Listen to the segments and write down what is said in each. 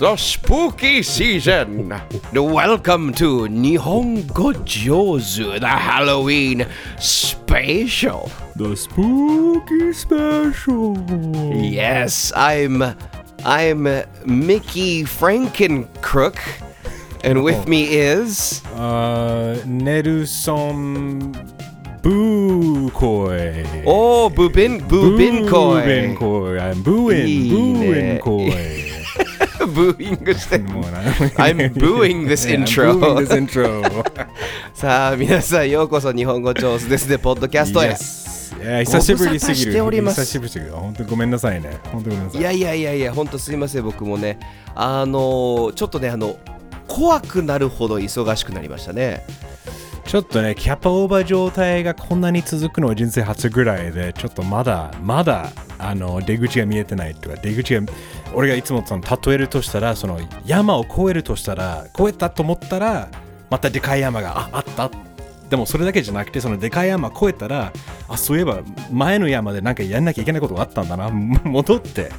It's the spooky season. Welcome to Nihongo Jozu, the Halloween special. The spooky special. Yes, I'm I'm Mickey Frankencrook, and with me is あーネルソン・ブーコイ。oh Bubin ブーベン Bubinkoy. コイ。I'm ブーエン、いいブねーエンコイ。Booing して I'm booing this intro. booing this intro. さあ皆さんようこそ日本語上手ですねポッドキャストへ。Yes. いや久しぶりすぎる。久しぶりすぎる。本当にごめんなさいね。本当にごめんなさい。いやいやいやいや、本当すいません、僕もね、あのーちょっとね、あの、怖くなるほど忙しくなりましたね。ちょっとね、キャパオーバー状態がこんなに続くのは人生初ぐらいで、ちょっとまだ、まだ、あの、出口が見えてないとか、出口が、俺がいつもその例えるとしたら、その山を越えるとしたら、越えたと思ったら、またでかい山がああった。でもそれだけじゃなくて、そのでかい山越えたら、あ、そういえば前の山でなんかやんなきゃいけないことがあったんだな。戻って、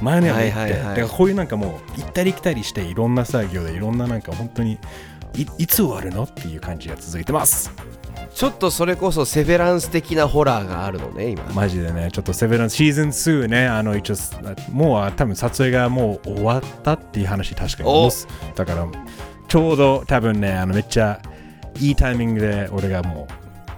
前の山行って、はいはいはいだからこういうなんかもう行ったり来たりしていろんな作業でいろんななんか本当にいいつ終わるのっていう感じが続いてます。ちょっとそれこそセベランス的なホラーがあるのね、今。マジでねちょっとセベランスシーズン2ねあの一応もう多分撮影がもう終わったっていう話確かにおもうだからちょうど多分ねあのめっちゃいいタイミングで俺がも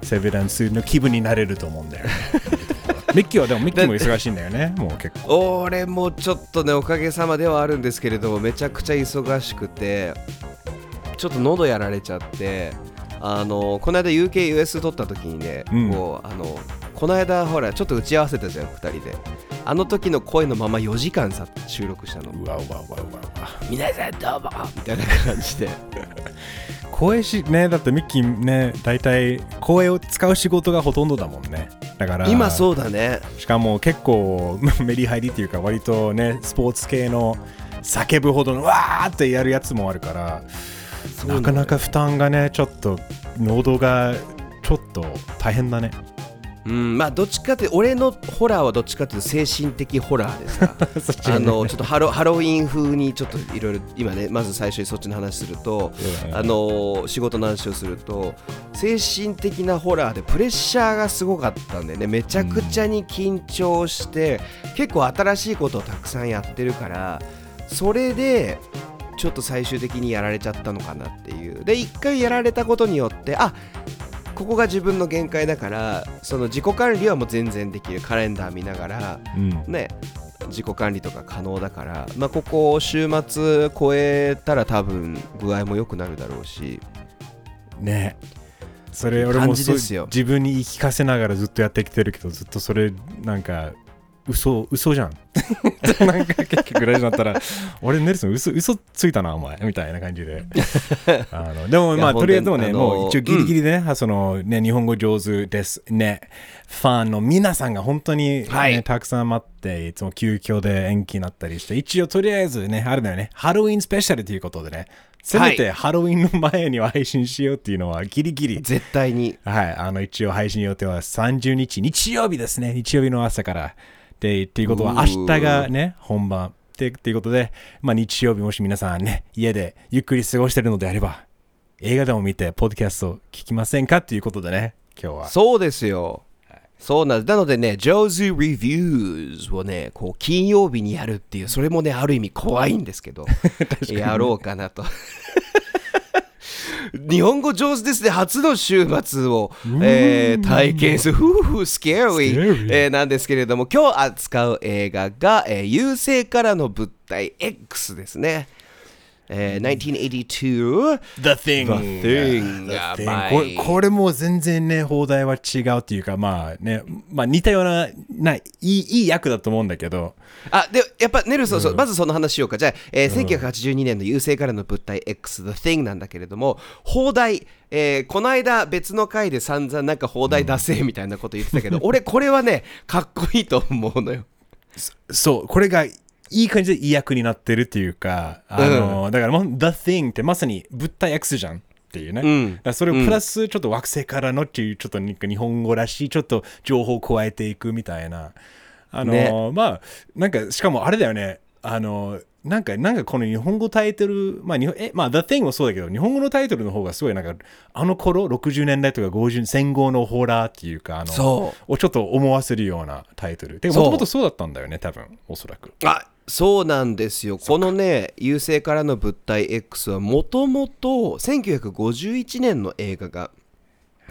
うセベランスの気分になれると思うんだよね。ミッキーはでもミッキーも忙しいんだよねもう結構。俺もちょっとね、おかげさまではあるんですけれども、めちゃくちゃ忙しくて、ちょっと喉やられちゃって、あの、この間 UKUS 撮った時にね、うんこう、あの、この間ほら、ちょっと打ち合わせたじゃん、2人で。あの時の声のまま4時間さ収録したの。うわうわうわうわうわ皆さんどうもみたいな感じで。声しねだってミッキーね大体声を使う仕事がほとんどだもんねだから今そうだね。しかも結構 メリハリっていうか割とねスポーツ系の叫ぶほどのわーってやるやつもあるからなかなか負担がねちょっと喉がちょっと大変だね。うん、まあどっちかって俺のホラーはどっちかっていうと精神的ホラーでさ そっちね。あのちょっとハロハロウィン風にちょっといろいろ今ねまず最初にそっちの話するとあの仕事の話をすると精神的なホラーでプレッシャーがすごかったんでねめちゃくちゃに緊張して、結構新しいことをたくさんやってるからそれでちょっと最終的にやられちゃったのかなっていう。で一回やられたことによってあここが自分の限界だからその自己管理はもう全然できる。カレンダー見ながらうん。ね自己管理とか可能だから、まあ、ここ週末超えたら多分具合も良くなるだろうし。ね。それ俺も感じですよ。そう自分に言い聞かせながらずっとやってきてるけどずっとそれなんか嘘嘘じゃん。なんか結局大事になったら俺ネルソン嘘嘘ついたなお前。みたいな感じで。あのでもまあとりあえずもねもう一応ギリギリでね、そのね日本語上手ですね。ファンの皆さんが本当に、ねはい。たくさん待っていつも急遽で延期になったりして一応とりあえずねあれだよねハロウィンスペシャルということでねせめてハロウィンの前には配信しようっていうのはギリギリ。絶対に。はい、あの一応配信予定は30日、日曜日ですね、日曜日の朝から。で、っていうことはう明ー日がね、本番。で、っていうことで、まあ日曜日もし皆さんね、家でゆっくり過ごしてるのであれば、映画でも見て、ポッドキャストを聞きませんか？っていうことでね、今日は。そうですよそうなんですなのでね、上手 Reviews をね、こう金曜日にやるっていう、それもね、ある意味怖いんですけど、やろうかなと。日本語上手ですね、初の週末を、えー体験する、ふうふう、スケーリー、えーなんですけれども、今日扱う映画が、えー優勢からの物体 X ですね。えー、1982 The Thing. The Thing. The や Thing これこれも全然ね、放題は違うっていうか、まあね、まあ似たような、ないいいい役だと思うんだけど、あでやっぱネルソン、そうまずその話しようか。じゃあ、えー1982年の優勢からの物体 X The Thing なんだけれども放題、えーこの間別の回で散々なんか放題出せみたいなこと言ってたけど、俺これはねかっこいいと思うのよ。そう、これがいい感じでいい役になってるっていうか、あの、だからもう The Thing ってまさに物体 X じゃんっていうね。うんそれをプラスちょっと惑星からのっていうちょっと日本語らしいちょっと情報を加えていくみたいな。あの、ねまあ、なんかしかもあれだよね。あの、なんか、なんかこの日本語タイトル、まあ、日本えまあ、The Thing もそうだけど、日本語のタイトルの方がすごいなんか、あの頃、60年代とか50戦後のホラーっていうか、あの、そうをちょっと思わせるようなタイトル。で、そうもともとそうだったんだよね、多分、おそらく。あそうなんですよ。このね優勢からの物体 X はもともと1951年の映画が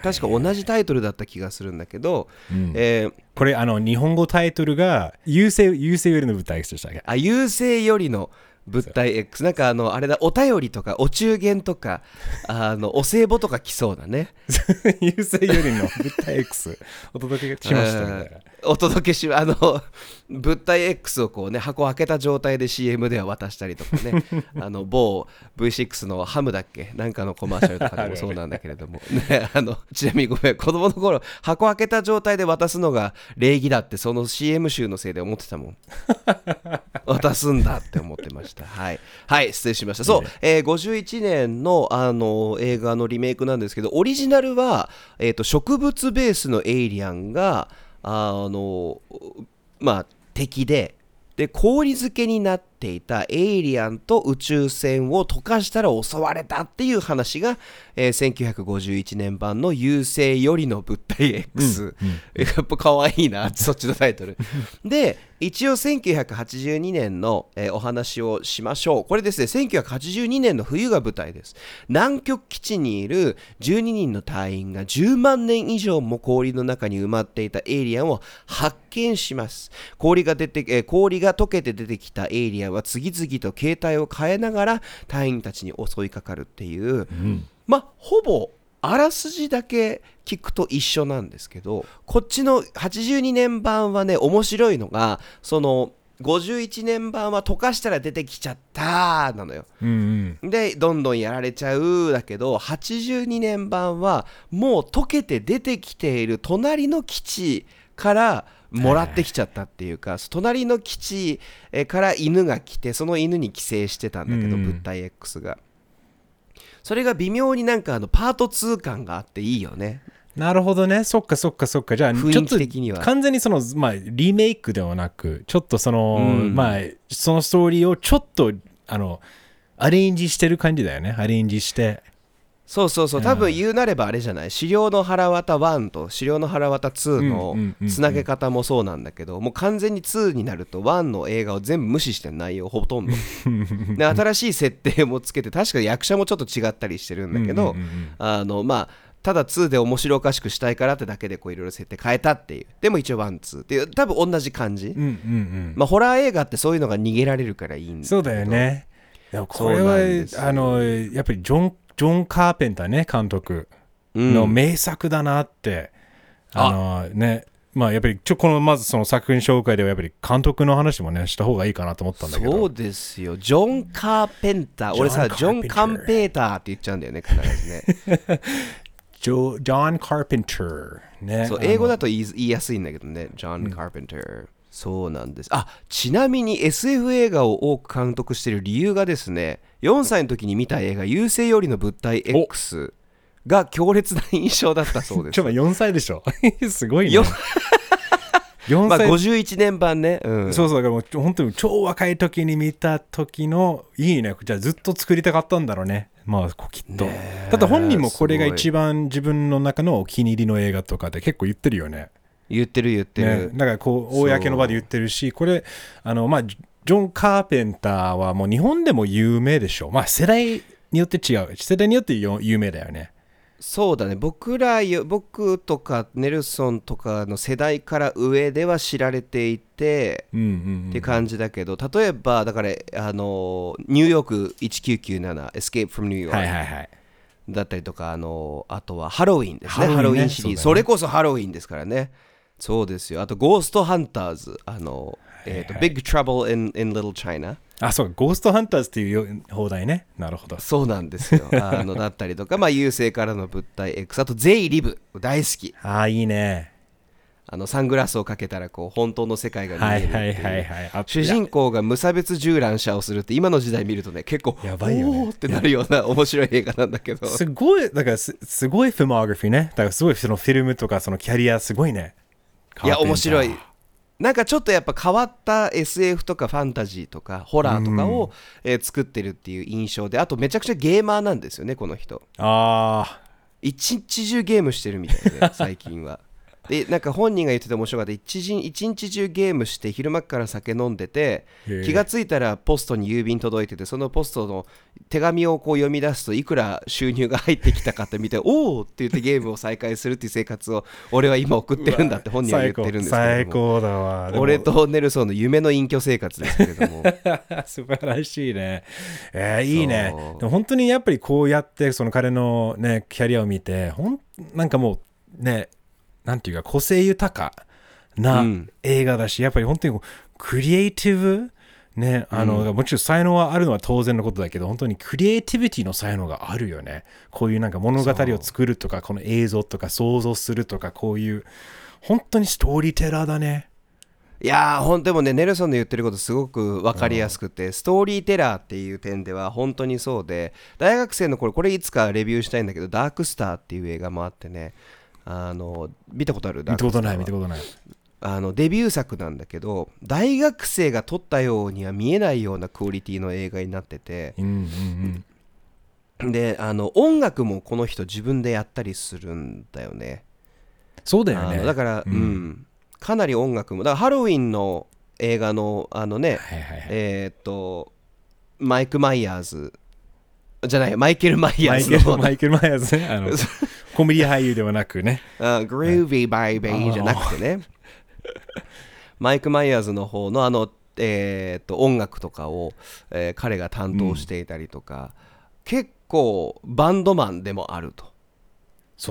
確か同じタイトルだった気がするんだけど、えーこれ、あの、日本語タイトルが、優勢、優勢よりの舞台 X でしたっけ？あ優勢よりの物体 X なんかあのあれだお便りとかお中元とか あのお歳暮とか来そうだね。優勢よりの物体 X お届けしましたみたいな。お届けしあの 物体 X をこうね箱開けた状態で CM では渡したりとかね。あの某 V6 のハムだっけ？なんかのコマーシャルとかでもそうなんだけれども、ね、あのちなみにごめん子供の頃箱開けた状態で渡すのが礼儀だってその CM 集のせいで思ってたもん。渡すんだって思ってました。はい、はい、失礼しました。そう、えー51年のあの映画のリメイクなんですけどオリジナルは、えー、と植物ベースのエイリアンがあのまあ敵でで氷漬けになっていたエイリアンと宇宙船を溶かしたら襲われたっていう話が、えー1951年版の「優勢よりの物体 X」やっぱ可愛いなそっちのタイトル。で一応1982年の、えーお話をしましょう。これですね1982年の冬が舞台です。南極基地にいる12人の隊員が10万年以上も氷の中に埋まっていたエイリアンを発見します。氷が出て、えー氷が溶けて出てきたエイリアンは次々と形態を変えながら隊員たちに襲いかかるっていう、まあほぼあらすじだけ聞くと一緒なんですけどこっちの82年版はね面白いのがその51年版は溶かしたら出てきちゃったなのようんうん。でどんどんやられちゃうだけど82年版はもう溶けて出てきている隣の基地からもらってきちゃったっていうか、隣の基地えから犬が来てその犬に寄生してたんだけど、うん物体 X がそれが微妙になんかあのパート2感があっていいよねなるほどね。そっかそっかそっか。じゃあ、ちょっと的には完全にその、まあ、リメイクではなく、ちょっとその、うんまあ、そのストーリーをちょっと、あの、アレンジしてる感じだよね。アレンジして。そうそうそう。多分言うなればあれじゃない？資料の腹渡1と資料の腹渡2うんうんうんうん。のつなげ方もそうなんだけどもう完全に2になると1の映画を全部無視してる内容ほとんど。で新しい設定もつけて確か役者もちょっと違ったりしてるんだけど、あのまあただ2で面白おかしくしたいからってだけでこういろいろ設定変えたっていう。でも一応ワンツー。っていう多分同じ感じ、うんうんうん。まあホラー映画ってそういうのが逃げられるからいいんだそうだよね。これはあのやっぱりジョンジョン・カーペンターね監督うん。の名作だなって、あ。のねまあやっぱりちょこのまずその作品紹介ではやっぱり監督の話もねした方がいいかなと思ったんだけど。そうですよ。ジョン・カーペンター俺さジジョンカンペーターって言っちゃうんだよね必ずね。ジョジョン・カーペンターねそう英語だと言い言いやすいんだけどね。ジョン・カーペンターそうなんです。あちなみに SF 映画を多く監督している理由がですね4歳の時に見た映画「優勢よりの物体 X」が強烈な印象だったそうです。ちょっと4歳でしょ？すごいねよ4 まあ歳、51年版ね、うん、そうそうだからもう本当に超若い時に見た時のいいね。じゃあずっと作りたかったんだろうね。まあきっと、ただ本人もこれが一番自分の中のお気に入りの映画とかで結構言ってるよね言ってる言ってね。る、だからこう公の場で言ってるしこれあのまあジョン・カーペンターはもう日本でも有名でしょ。まあ世代によって違う。世代によってよ有名だよね。そうだね。僕らよ僕とかネルソンとかの世代から上では知られていて、うんうん、うん、って感じだけど例えばだからあのニューヨーク1997 Escape from New York、はいはいはい。だったりとかあのあとはハロウィンですね。ハロウィンね。ハロウィンシリーズ。そ,、それこそハロウィンですからねそうですよ。あとゴーストハンターズあの、えーと Big Trouble in, in Little China あそうゴーストハンターズっていう放題ね。なるほど。そうなんですよ。あのだったりとか。まあ優勢からの物体 X あとゼイリブ。大好き。ああいいね。あのサングラスをかけたらこう本当の世界が見はえるっていはいはいはいあ主人公が無差別銃乱射をするって今の時代見るとね結構やばいよね。おーってなるような面白い映画なんだけど。すごいだからすすごいフィルモグラフィーね。だからすごいそのフィルムとかそのキャリアすごいねいや面白い。なんかちょっとやっぱ変わった SF とかファンタジーとかホラーとかを、えー作ってるっていう印象であとめちゃくちゃゲーマーなんですよねこの人。あ一日中ゲームしてるみたいで最近はでなんか本人が言ってて面白かった。一日一日中ゲームして昼間っから酒飲んでて気がついたらポストに郵便届いててそのポストの手紙をこう読み出すといくら収入が入ってきたかって見て おおって言ってゲームを再開するっていう生活を俺は今送ってるんだって 本人は言ってるんですけども。高だわ。俺とネルソンの夢の隠居生活ですけれども。素晴らしいね。えー、いいね。でも本当にやっぱりこうやってその彼のね、キャリアを見て、ほんなんかもうね、なんていうか個性豊かうなん。映画だし、やっぱり本当にクリエイティブね、あの、もちろん才能はあるのは当然のことだけど、本当にクリエイティビティの才能があるよね。こういうなんか物語を作るとか、この映像とか想像するとか、こういう、本当にストーリーテラーだね。いやーほんでもねネルソンの言ってることすごく分かりやすくて、ストーリーテラーっていう点では本当にそうで大学生の頃これいつかレビューしたいんだけど「ダークスター」っていう映画もあってねあの見たことある見たことない、見たことない。あのデビュー作なんだけど大学生が撮ったようには見えないようなクオリティの映画になっててうんうんうん。であの音楽もこの人自分でやったりするんだよねそうだよね。だから、ううんんかなり音楽もだからハロウィンの映画のあのね、はいはいはい。えーっとマイク・マイヤーズじゃないマイケル・マイヤマイケル・ーズの。マイケル・マイヤーズね。あの コメディ俳優ではなくね。あ groovy baby じゃなくてね。マイク・マイヤーズの方のあの、えーっと音楽とかを、えー彼が担当していたりとか、結構バンドマンでもあると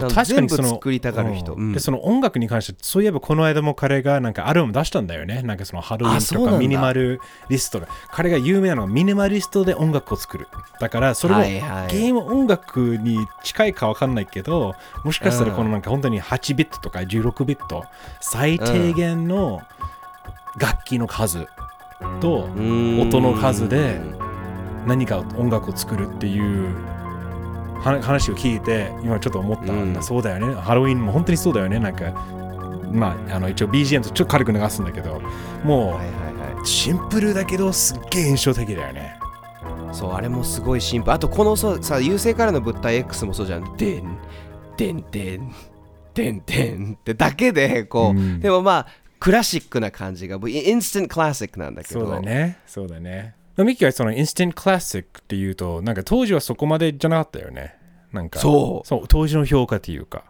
そう確かにその作りたがる人。うん。うん。でその音楽に関してそういえばこの間も彼がなんかアルバム出したんだよね。なんかそのハロウィンとかミニマルリストが。彼が有名なのはミニマリストで音楽を作る。だからそれもはいはい。ゲーム音楽に近いかわかんないけどもしかしたらこのなんか本当に8ビットとか16ビット最低限の楽器の数と音の数で何か音楽を作るっていうは話を聞いて今ちょっと思った、うん。そうだよね。ハロウィンも本当にそうだよね。なんかまああの一応 BGM とちょっと軽く流すんだけどもはいはいはうシンプルだけどすっげえ印象的だよね。いそうあれもすごいシンプル。あとこのそうさ優勢からの物体 X もそうじゃん。でんでんでんでんでんってだけでこう、うん。でもまあクラシックな感じがインスタントクラシックなんだけど。そうだね。そうだねミキはそのインスタントクラシックっていうとなんか当時はそこまでじゃなかったよね。なんかそう。そう当時の評価っていうか。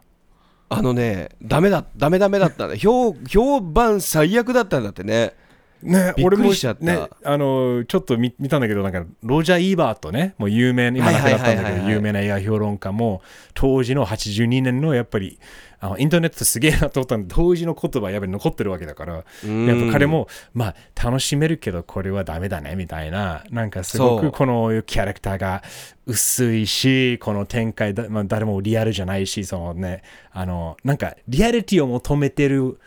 あのねダメだダメダメだったんだ。評評判最悪だったんだってねね、ね、あのちょっと見見たんだけど、なんかロジャー・イーバートね、もう有名な、今亡くなったんだけど、有名な映画評論家も、当時の82年のやっぱり、あのインターネットすげえなと思ったんで、当時の言葉やっぱり残ってるわけだから、やっぱ彼も、まあ、楽しめるけど、これはダメだねみたいな、なんかすごくこのキャラクターが薄いし、この展開だ、まあ、誰もリアルじゃないし、そのね、あの、なんかリアリティを求めてる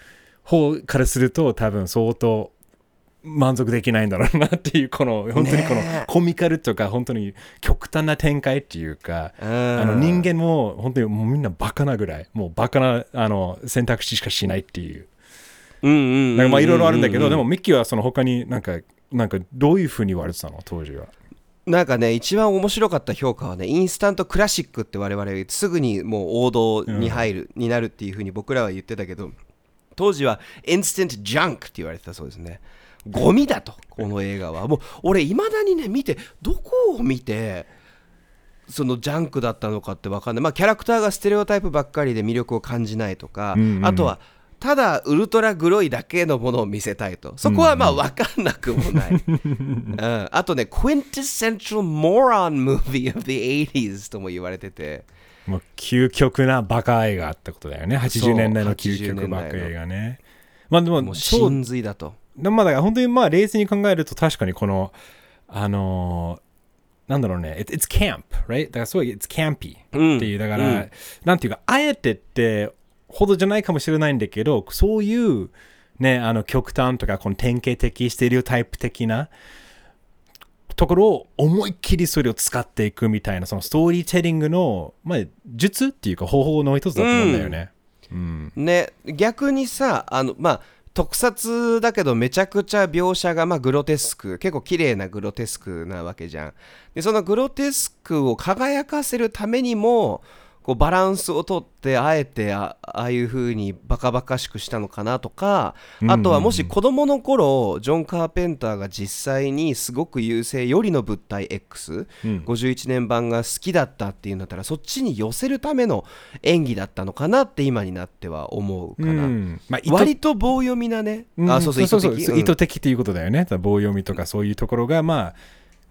方からすると、多分相当、満足できないんだろうなっていうこの本当にこのコミカルとか本当に極端な展開っていうかうん。あの人間も本当にもうみんなバカなぐらいもうバカなあの選択肢しかしないっていう。うんうんうんうんなんかまあいろいろあるんだけどうでもミッキーはその他になんかなんかどういうふうに言われてたの？当時は。なんかね一番面白かった評価はねインスタントクラシックって我々すぐにもう王道に入る、になるっていうふうに僕らは言ってたけど当時は instant junk って言われてたそうですねゴミだとこの映画は。もう俺いまだにね見てどこを見てそのジャンクだったのかって分かんない。まあキャラクターがステレオタイプばっかりで魅力を感じないとか、うんうん。うんあとはただウルトラグロいだけのものを見せたいと。そこはまあ分かんなくもない、うん、あとね quintessential moron movie of the 80s とも言われてて。もう究極なバカ映画ってことだよね。80年代の究80極バカ映画ね。まあでも真髄だとまあだから本当にまあ冷静に考えると確かにこのあのーなんだろうね、it- it's camp, right? だからすごい it's campy うんっていう、だから、うんなんていうか、あえてってほどじゃないかもしれないんだけど、そういうね、あの極端とか、この典型的、ステレオタイプ的なところを思いっきりそれを使っていくみたいな、そのストーリーテリングの、まあ、術っていうか方法の一つだと思うんだよね。うん。ね逆にさあのまあ特撮だけどめちゃくちゃ描写がまあグロテスク結構綺麗なグロテスクなわけじゃん。でそのグロテスクを輝かせるためにもこうバランスをとってあえてあああいう風にバカバカしくしたのかなとかあとはもし子供の頃ジョン・カーペンターが実際にすごく優勢よりの物体 X、うん。51年版が好きだったっていうんだったらそっちに寄せるための演技だったのかなって今になっては思うかな、うん。まあ、割と棒読みなね、うん。あそうそう意図的。うん。意図的っていうことだよね。棒読みとかそういうところが、まあ、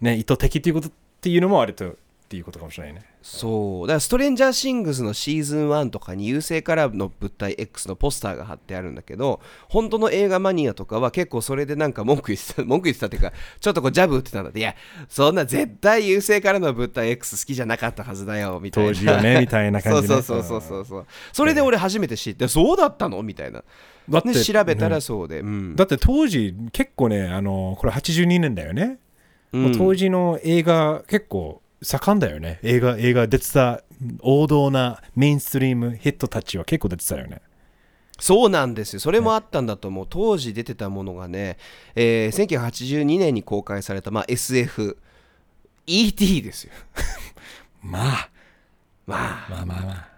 ね、意図的っていうことっていうのもあるとっていうことかもしれないね。そう。だからストレンジャーシングスのシーズン1とかに優勢からの物体 X のポスターが貼ってあるんだけど本当の映画マニアとかは結構それでなんか文句言ってた 文句言ってたっていうかちょっとこうジャブ打ってたんだって。いやそんな絶対優勢からの物体 X 好きじゃなかったはずだよみたいな。当時はね、みたいな感じで、そうそうそうそうそうそれで俺初めて知ってそうだったの？みたいな。だってで調べたねらそうで、うん。だって当時結構ねあのこれ82年だよね、うん。当時の映画結構盛んだよね。映画映画出てた王道なメインストリームヒットたちは結構出てたよね。そうなんですよ。それもあったんだと思う。当時出てたものがね、えー1982年に公開された、まあ、SF E.T. ですよ。まあ。まあ。まあまあまあ。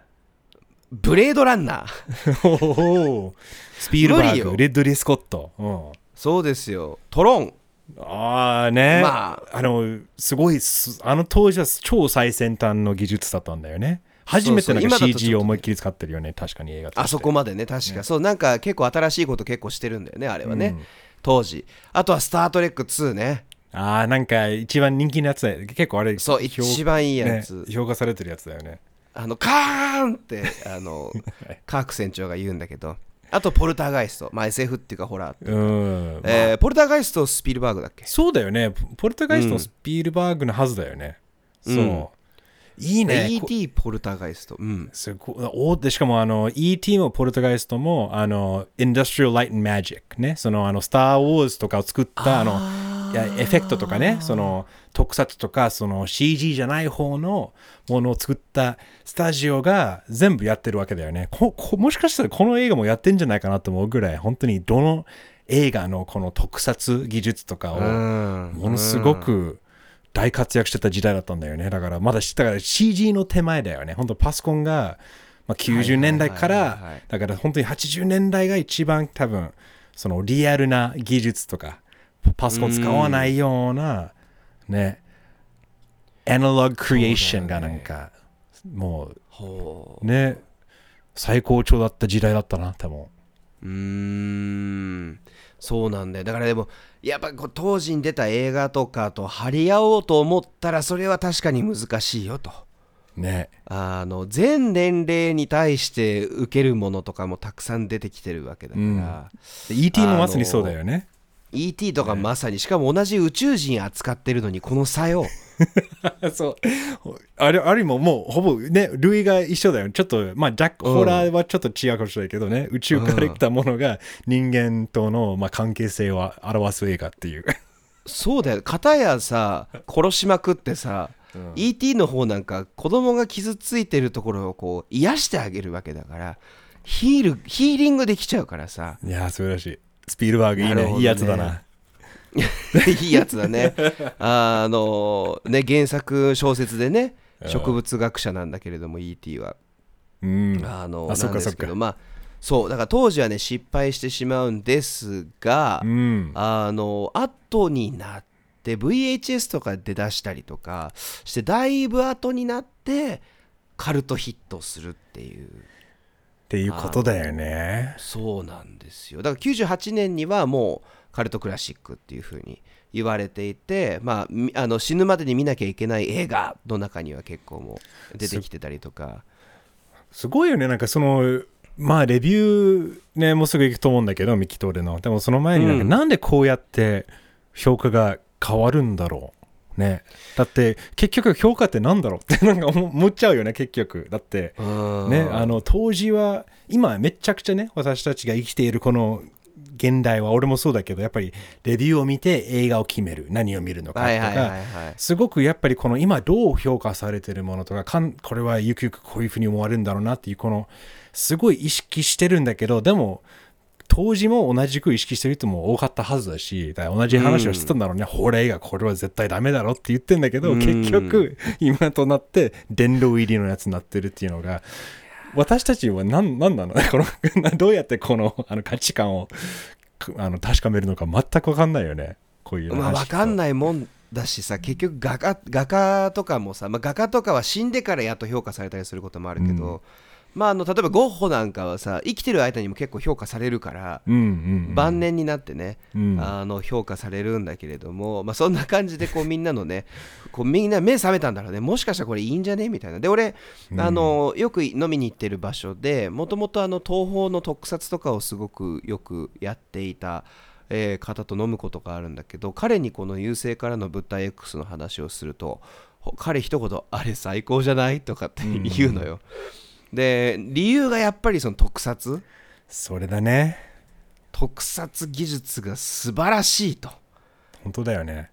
ブレードランナー。ほほほスピルバ無理よーグレッドリー・スコット、うん。そうですよ。トロンああね、まあ、のすごいすあの当時は超最先端の技術だったんだよね。初めてなんか CG を思いっきり使ってるよね確かに映画あそこまでね確か、そうなんか結構新しいこと結構してるんだよねあれはね、うん。当時。あとは「スター・トレック2ね」ああなんか一番人気のやつだよ。結構あれそう評一番いいやつ、ね評価されてるやつだよね。あのカーンってあの カーク船長が言うんだけどあとポルターガイスト。まあ SF っていうかホラーっていうかうん、えーポルターガイストスピルバーグだっけ？そうだよね。ポルトガイストスピルバーグのはずだよね、うん。そう。いいね、こ E.T. ポルターガイスト。うん。すごい。おでしかもあの ET もポルトガイストもあの Industrial Light and Magic ね。そのあのスター・ウォーズとかを作ったあのエフェクトとかねその特撮とかその CG じゃない方のものを作ったスタジオが全部やってるわけだよね。ここもしかしたらこの映画もやってんじゃないかなと思うぐらい本当にどの映画のこの特撮技術とかをうん。ものすごく大活躍してた時代だったんだよね。だからまだ知ったから CG の手前だよね。本当パソコンが、まあ、90年代からだから本当に80年代が一番多分そのリアルな技術とかパソコン使わないようなねアナログクリエーションがなんかもほう。ね最高潮だった時代だったな多分ううーん。そうなんだよ。だからでもやっぱこう当時に出た映画とかと張り合おうと思ったらそれは確かに難しいよと。ね。あの全年齢に対して受けるものとかもたくさん出てきてるわけだから、うん。ET もまさにそうだよね E.T. とかまさにしかも同じ宇宙人扱ってるのにこの差よ そう。あれ、あれももうほぼね、類が一緒だよ。ちょっと、まあ、ジャック、うんホラーはちょっと違うかもしれないけどね、宇宙から来たものが人間との、まあ、関係性を表す映画っていう。そうだよ片やさ殺しまくってさ、E.T. の方なんか子供が傷ついてるところをこう癒してあげるわけだからヒールヒーリングできちゃうからさいやー、素晴らしい。スピルバーグいいね。ねいいやつだな。いいやつだねあのね原作小説でね植物学者なんだけれども E.T. はうん。あのあなんですけどまあそうだから当時はね失敗してしまうんですが、うん。あの後になって VHS とかで出したりとかしてだいぶ後になってカルトヒットするっていうっていうことだよね。そうなんですよだから98年にはもうカルトクラシックっていう風に言われていて、まあみ、あの死ぬまでに見なきゃいけない映画の中には結構もう出てきてたりとかすごいよね。なんかその、まあ、レビューね、もうすぐ行くと思うんだけど、ミキトーレの。でもその前になんか、うんなんでこうやって評価が変わるんだろう。ね。だって、結局評価ってなんだろうって なんか思思っちゃうよね、結局。だって、ね、あの当時は今めちゃくちゃね私たちが生きているこの現代は俺もそうだけどやっぱりレビューを見て映画を決める何を見るのかとか、すごくやっぱりこの今どう評価されてるものとかかんこれはゆくゆくこういうふうに思われるんだろうなっていうこのすごい意識してるんだけどでも当時も同じく意識してる人も多かったはずだし、だ同じ話をしてたんだろうね、ホラー映画、これは絶対ダメだろって言ってんだけど、うん結局、今となって、殿堂入りのやつになってるっていうのが、私たちは何なんなの？このどうやってこのあの価値観をくあの確かめるのか全く分かんないよね。こういうまあ、分かんい。ないもんだしさ結局画家画家とかもさ、まあ、画家とかは死んでからやっと評価されたりすることもあるけど、まあ、あの例えばゴッホなんかはさ生きてる間にも結構評価されるから、うんうんうん、晩年になってね、うん。あの評価されるんだけれども、まあ、そんな感じでこうみんなのね こうみんな目覚めたんだろうね。もしかしたらこれいいんじゃねみたいな。で俺、あのよく飲みに行ってる場所でもともとあの東宝の特撮とかをすごくよくやっていた、えー方と飲むことがあるんだけど彼にこの優勢からの物体 X の話をするとほ彼一言「あれ最高じゃない?」とかって言うのよ。で理由がやっぱりその特撮？それだね。特撮技術が素晴らしいと。本当だよね。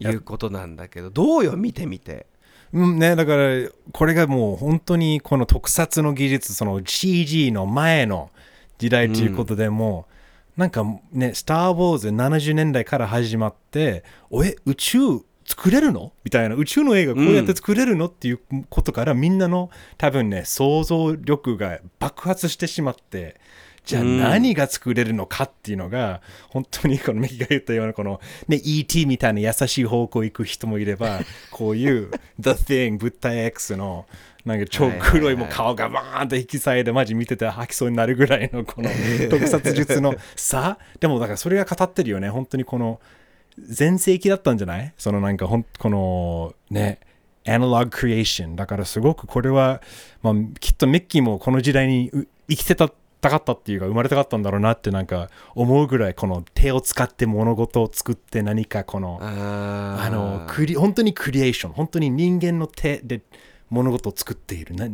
いうことなんだけどどうよ？見てみて。うんね、だからこれがもう本当にこの特撮の技術その CG の前の時代ということでもう、なんかね「スター・ウォーズ」70年代から始まって「おえ宇宙作れるの?」みたいな宇宙の映画こうやって作れるの、っていうことからみんなの多分ね想像力が爆発してしまってじゃあうん何が作れるのかっていうのが、本当にこのメキが言ったようなこの、ね、ET みたいな優しい方向行く人もいれば こういう The Thing 物体 X のなんか超黒いもう顔がバーンと引き裂いてマジ見てて吐きそうになるぐらいのこの 特撮術の差でもだからそれが語ってるよね本当にこの全盛期だったんじゃない？そのなんかほんこのねアナログクリエーションだからすごくこれは、まあ、きっとメッキーもこの時代にう生きてたたかったっていうか生まれたかったんだろうなってなんか思うぐらいこの手を使って物事を作って何かこのああのクリ本当にクリエーション本当に人間の手で物事を作っている。な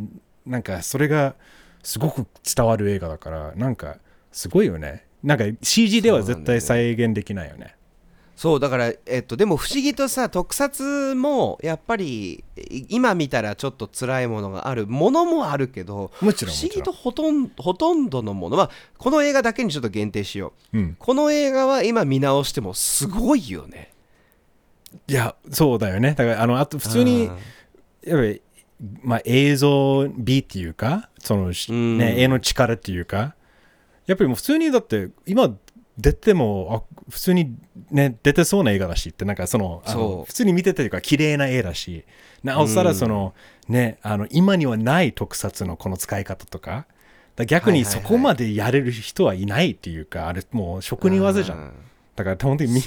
なんかそれがすごく伝わる映画だからなんかすごいよね。なんか CG では絶対再現できないよねそうだから、えっと、でも不思議とさ特撮もやっぱりい今見たらちょっと辛いものがあるものもあるけど不思議とほとんほとんどのものはこの映画だけにちょっと限定しよう。うん。この映画は今見直してもすごいよね。いやそうだよね。だからあのあと普通にやっぱり、まあ、映像美っていうかその、ん。ね、絵の力っていうかやっぱりもう普通にだって今出てもあ普通に、ね、出てそうな映画だしってなんかそのあそのう。普通に見ててというか綺麗な絵だしなおさらその、ね、あの今にはない特撮のこの使い方とかだ逆にそこまでやれる人はいないっていうか、あれもう職人技じゃん。だから本当にね。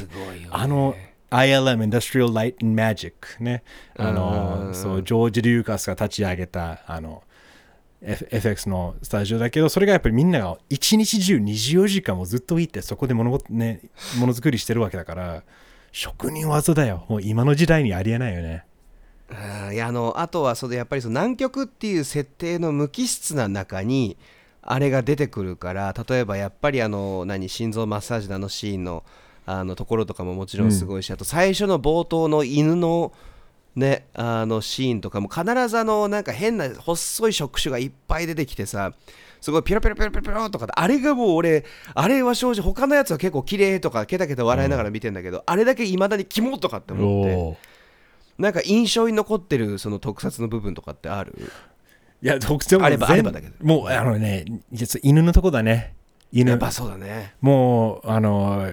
あの ILM Industrial Light and Magic ね。あうん。のそうジョージ・リューカスが立ち上げたあの FX のスタジオだけどそれがやっぱりみんなが一日中24時間もずっといてそこで物事ねものづくりしてるわけだから職人技だよ。もう今の時代にありえないよね。あーいやあのあとはそのやっぱりその南極っていう設定の無機質な中にあれが出てくるから例えばやっぱりあの何心臓マッサージのあのシーンのあのところとかももちろんすごいし、あと最初の冒頭の犬のねあのシーンとかも必ずあのなんか変な細い触手がいっぱい出てきてさすごいピロピロピロピロピロとかあれがもう俺あれは正直他のやつは結構綺麗とかケタケタ笑いながら見てんだけど、あれだけいまだにキモとかって思って。なんか印象に残ってるその特撮の部分とかってある？いや特徴あればあればだけど。もうあのね犬のとこだね。犬。やっぱそうだね。もうあの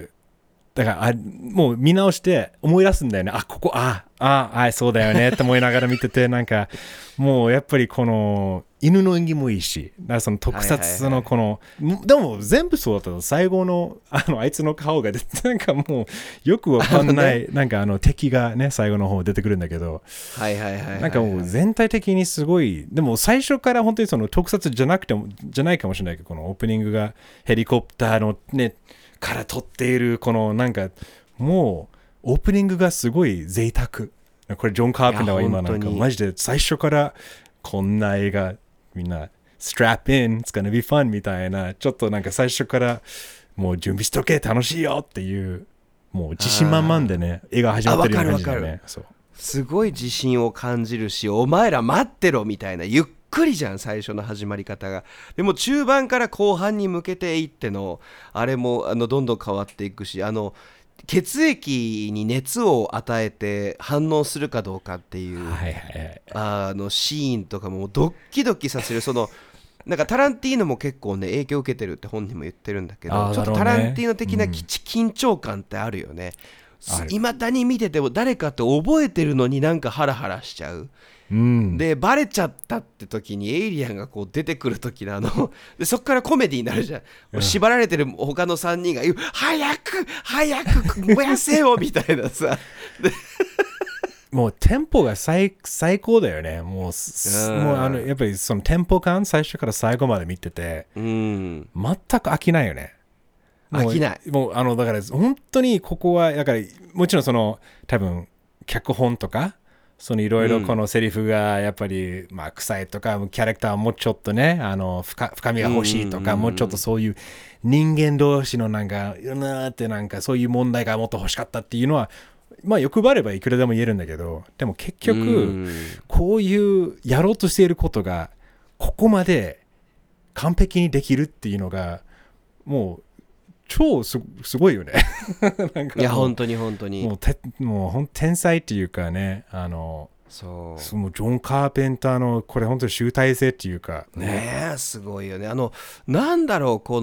だからあもう見直して思い出すんだよね。あここあああそうだよね。って思いながら見ててなんかもうやっぱりこの犬の演技もいいしだからその特撮のこの、でも全部そうだったの。最後のあのあいつの顔が出てなんかもうよくわかんない、なんかあの敵がね最後の方出てくるんだけど。はいはいはいはいはい。なんかもう全体的にすごい、でも最初から本当にその特撮じゃなくても、じゃないかもしれないけど、このオープニングがヘリコプターのね、から撮っている、このなんか、もうオープニングがすごい贅沢。これジョン・カーペンターはい今なんかマジで最初からこんな映画みんな strap in, it's gonna be fun みたいな、ちょっとなんか最初からもう準備しとけ、楽しいよっていう、もう自信満々でね、映画始まってるようなすごい自信を感じるしお前ら待ってろみたいなゆっくりじゃん最初の始まり方が。でも中盤から後半に向けていってのあれもあのどんどん変わっていくしあの血液に熱を与えて反応するかどうかっていう、はいはいはい。あのシーンとかもドッキドキさせる。そのなんかタランティーノも結構ね影響を受けてるって本人も言ってるんだけどちょっとタランティーノ的なき緊張感ってあるよね。いまだに見てても誰かって覚えてるのになんかハラハラしちゃううん。でバレちゃったって時にエイリアンがこう出てくる時のあの でそっからコメディになるじゃん、縛られてる他の3人が言う「早く早く燃やせよ」みたいなさ もうテンポが最最高だよね。もうす、うんもうあの、やっぱりそのテンポ感、最初から最後まで見てて、うん全く飽きないよね。飽きないもうあのだから本当にここはだからもちろんその多分脚本とかそのいろいろこのセリフがやっぱり、まあ臭いとかキャラクターもうちょっとねあの深深みが欲しいとか、うん。もうちょっとそういう人間同士のなんかうなーってなんかそういう問題がもっと欲しかったっていうのはまあ欲張ればいくらでも言えるんだけどでも結局、うん。こういうやろうとしていることがここまで完璧にできるっていうのがもう超すすごいよね。なんかいや本当に本当に。もうてもうほん天才っていうかねあのそう。そのジョン・カーペンターのこれ本当に集大成っていうかね。えすごいよね。あのなんだろうこ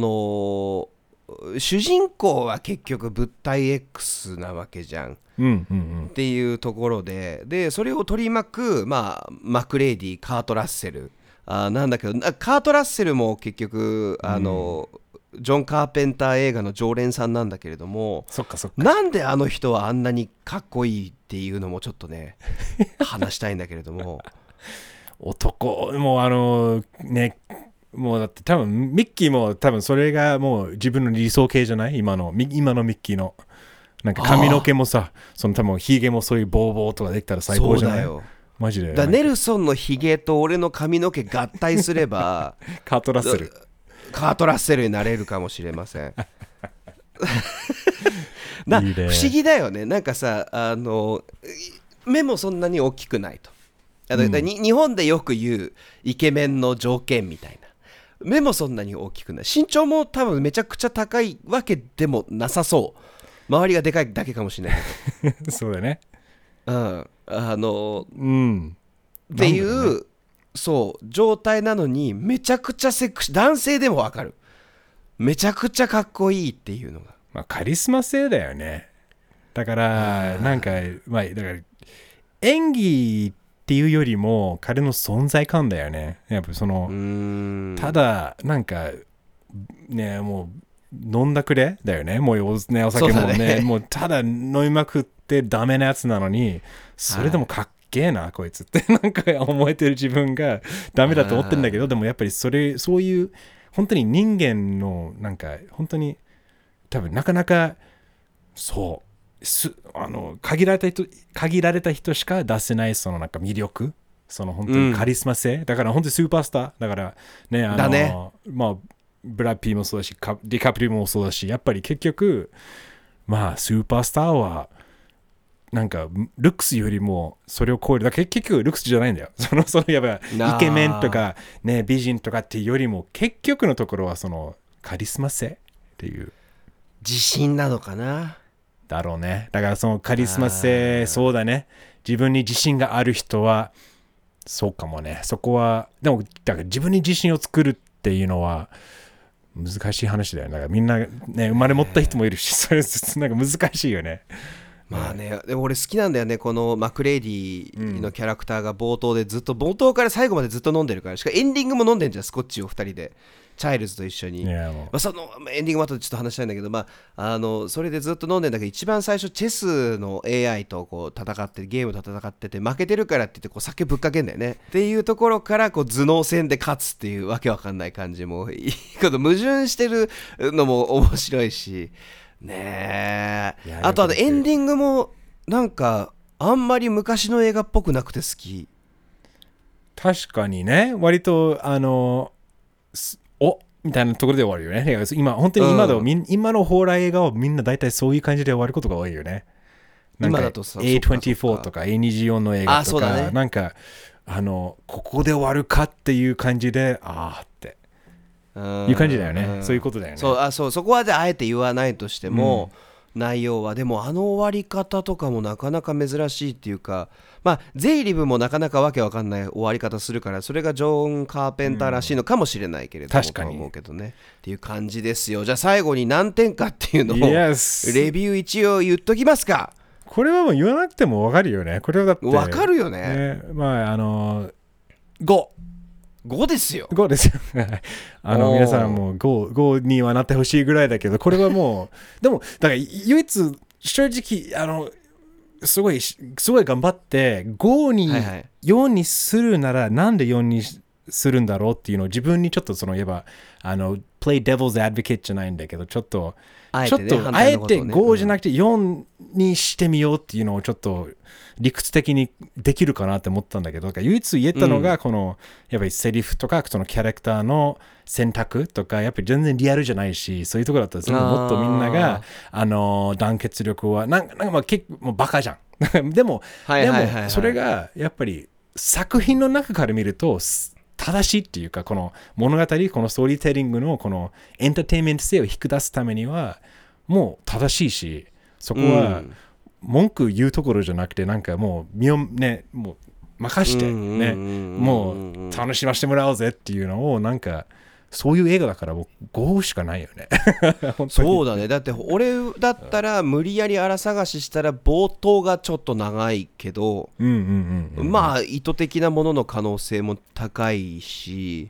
の主人公は結局物体 X なわけじゃん。うんうんっていうところで。でそれを取り巻く、まあ、マクレイディカート・ラッセル。あーなんだけどなカート・ラッセルも結局あの、ジョン・カーペンター映画の常連さんなんだけれどもそっかそっか。なんであの人はあんなにかっこいいっていうのもちょっとね 話したいんだけれども。男もうあのねもうだって多分ミッキーも多分それがもう自分の理想形じゃない？今のみ今のミッキーの。なんか髪の毛もさその多分ヒゲもそういうボーボーとかできたら最高じゃない？よ。マジで。だネルソンのヒゲと俺の髪の毛合体すれば カートラッセルカート・ラッセルになれるかもしれません。不思議だよね。なんかさあの目もそんなに大きくないと。あだだに日本でよく言うイケメンの条件みたいな。目もそんなに大きくない。身長も多分めちゃくちゃ高いわけでもなさそう。周りがでかいだけかもしれない。け そうだね。ど、うん、あのうん。っていううそう状態なのにめちゃくちゃセクシー男性でもわかるめちゃくちゃかっこいいっていうのがまあ、カリスマ性だよね。だから、なんか、まあ、だから、演技っていうよりも、彼の存在感だよね。やっぱそのただ、なんか、ね、もう、飲んだくれだよね。もうお,、ね、お酒もねねもうただ飲みまくってダメなやつなのに、それでもかっけえな、こいつって、なんか思えてる自分がダメだと思ってるんだけど、でもやっぱりそれ、そういう、本当に人間の、なんか、本当に、多分なかなか、そう、すあの限られた人限られた人しか出せないそのなんか魅力その本当にカリスマ性、だから本当にスーパースター。だからねあのだね。まあブラッピーもそうだしカディカプリもそうだしやっぱり結局まあスーパースターはなんかルックスよりもそれを超えるだから結局ルックスじゃないんだよ そのそのやっぱなあイケメンとかね美人とかっていうよりも結局のところはそのカリスマ性っていう自信なのかな？だろうね。だからそのカリスマあ性、ーそうだね。自分に自信がある人は、そうかもね。そこは、でも、だから自分に自信を作るっていうのは、難しい話だよね。だからみんな、ね、生まれ持った人もいるし、それ、なんか難しいよね。まあね、でも俺好きなんだよね、このマクレイディのキャラクターが冒頭でずっと、冒頭から最後までずっと飲んでるから、しかもエンディングも飲んでんじゃん、スコッチを2人で、チャイルズと一緒に。まあ、そのまあエンディングも後でちょっと話したいんだけど、まあ、あのそれでずっと飲んでんだけど一番最初チェスの AI とこう戦ってゲームと戦ってて負けてるからって言ってこう酒ぶっかけんだよね。っていうところからこう頭脳戦で勝つっていうわけわかんない感じもいい。こと矛盾してるのも面白いしねえ。あとあエンディングもなんかあんまり昔の映画っぽくなくて好き。確かにね、割と、あの、すおみたいなところで終わるよね。今、本当に今の、うんみん今のホラー映画はみんな大体そういう感じで終わることが多いよね。なんか今だとさ A24 とか A24 の映画とか、あそうだね。なんか、あのここで終わるかっていう感じでああっていう感じだよね、そういうことだよね。そうあそうそこはであえて言わないとしても、内容はでもあの終わり方とかもなかなか珍しいっていうかまあゼイリブもなかなかわけわかんない終わり方するからそれがジョン・カーペンターらしいのかもしれないけれども、確かに。思うけどね。っていう感じですよ。じゃあ最後に何点かっていうのをレビュー一応言っときますか。これはもう言わなくてもわかるよね。これはだってわかるよね。ねまああの5 5ですよ。5ですよ。あの皆さんも 5, 5にはなってほしいぐらいだけどこれはもうでもだから唯一正直あのすごいすごい頑張って5に、はいはい。4にするならなんで4にするんだろうっていうのを自分にちょっとその言えばあの play devil's advocate じゃないんだけどちょっとちょっとあえてのことをね。5じゃなくて4にしてみようっていうのをちょっと理屈的にできるかなって思ったんだけど唯一言えたのがこのやっぱりセリフとかそのキャラクターの選択とかやっぱり全然リアルじゃないしそういうところだったら全部もっとみんながあの団結力はなんかなんかまあ結構もうバカじゃん。でもでもそれがやっぱり作品の中から見るとす正しいっていうかこの物語このストーリーテリングのこのエンターテインメント性を引き出すためにはもう正しいしそこはうん。文句言うところじゃなくてなんかもう身をねもう任してうんねもう楽しませてもらおうぜっていうのをなんかそういう映画だからもう5しかないよね。そうだね。だって俺だったら無理やり荒探ししたら冒頭がちょっと長いけど、まあ意図的なものの可能性も高いし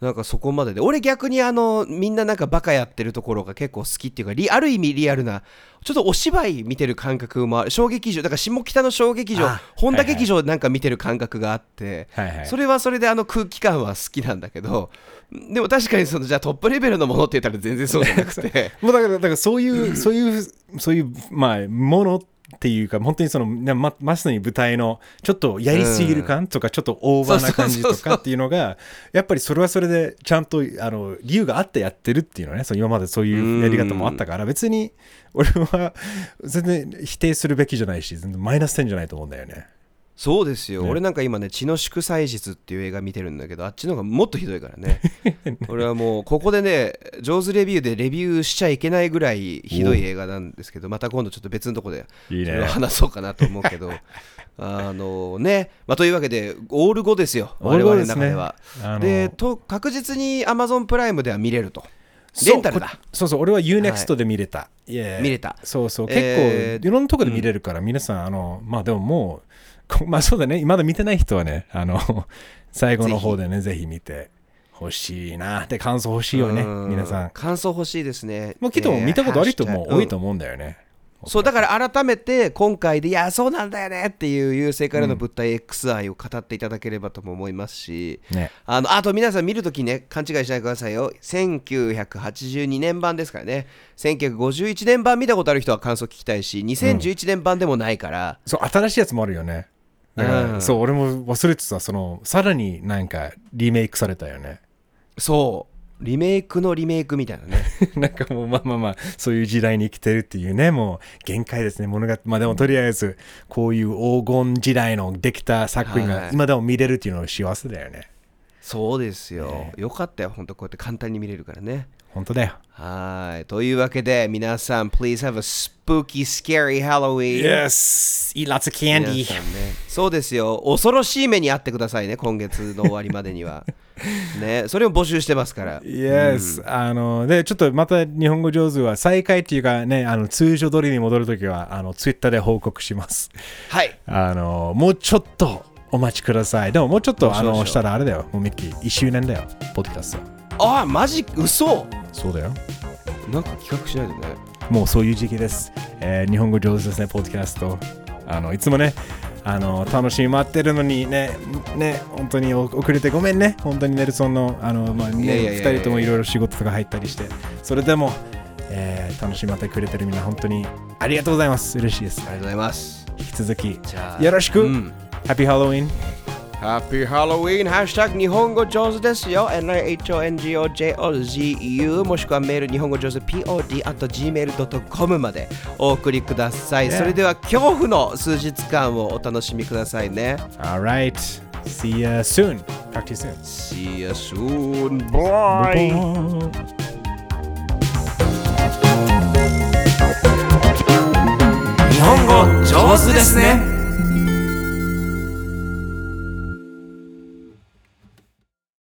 なんかそこまでで。俺逆にあのみんななんかバカやってるところが結構好きっていうかリある意味リアルなちょっとお芝居見てる感覚もある。小劇場だから下北の小劇場あ本田劇場なんか見てる感覚があって、はいはい。それはそれであの空気感は好きなんだけどでも確かにそのじゃあトップレベルのものって言ったら全然そうじゃなくて。もうだから、だからそういう、そういう、そういう、まあ、ものっていうか、本当にその、ねままさに舞台の、ちょっとやりすぎる感とか、ちょっとオーバーな感じとかっていうのが、やっぱりそれはそれで、ちゃんと、あの、理由があってやってるっていうのね、その今までそういうやり方もあったから、別に、俺は、全然否定するべきじゃないし、全然マイナス点じゃないと思うんだよね。そうですよ、ね。俺なんか今ね「血の祝祭日」っていう映画見てるんだけどあっちの方がもっとひどいからね。俺はもうここでね上手レビューでレビューしちゃいけないぐらいひどい映画なんですけどまた今度ちょっと別のとこでそいいね。話そうかなと思うけど。あのね、まあ、というわけでオール5ですよ。オール5我々の中では。あのでと確実に Amazon プライムでは見れると。レンタルだ。そうこそうそう、俺は UNEXT で見れた。い。や見れた。そうそう、結構、えーいろんなとこで見れるから、皆さん、あの、まあでももう、こまあそうだね、まだ見てない人はね、あの、最後の方でね、ぜひ。見てほしいな。で、感想欲しいよね、うん。皆さん。感想欲しいですね。もうきっと見たことある人も多いと思うんだよね。そうだから改めて今回でいやそうなんだよねっていう優勢からの物体 X 愛を語っていただければとも思いますし、ね。あのあと皆さん見るときね勘違いしないでくださいよ。1982年版ですからね。1951年版見たことある人は感想聞きたいし2011年版でもないから、そう、新しいやつもあるよね。だからうん。そう、俺も忘れてた、その、さらになんかリメイクされたよね。そう。リメイクのリメイクみたいなね。なんかもうまあまあまあそういう時代に生きてるっていうねもう限界ですね。物語まあでもとりあえずこういう黄金時代のできた作品はい。が今でも見れるっていうのは幸せだよね。そうですよ、ね。よかったよ本当こうやって簡単に見れるからね本当だよ。はい。というわけで皆さん Please have a spooky scary Halloween Yes eat lots of 皆 candy ね、そうですよ。恐ろしい目に遭ってくださいね今月の終わりまでには。ね。それを募集してますから。Yes、あのでちょっとまた日本語上手は再開っていうかねあの通常通りに戻るときはあのツイッターで報告します。はい。あのもうちょっとお待ちください。でももうちょっとあのしたらあれだよ。もうミッキー1周年だよ。ポッドキャストああマジ嘘そうだよなんか企画しないとねもうそういう時期です。えー日本語上手ですね、ポッドキャスト。あのいつもね、あの楽しみ待ってるのにね、ね、本当にお遅れてごめんね、本当にネルソンの、あの、まあ、ね、いやいやいやいや2人ともいろいろ仕事とか入ったりして、それでも、えー楽しみ待ってくれてるみんな、本当にありがとうございます。嬉しいですあ。りがとうございます引き続き、よろしく、うんハッピーハロウィン。ハッピーハロウィン、ハッシュタグ日本語上手ですよ。NIHONGOJOZU もしくはメール日本語上手 POD at gmail.com までお送りください。Yeah. それでは恐怖の数日間をお楽しみくださいね。Alright. See you soon. Talk to you soon. See you soon. Bye. 日本語上手ですね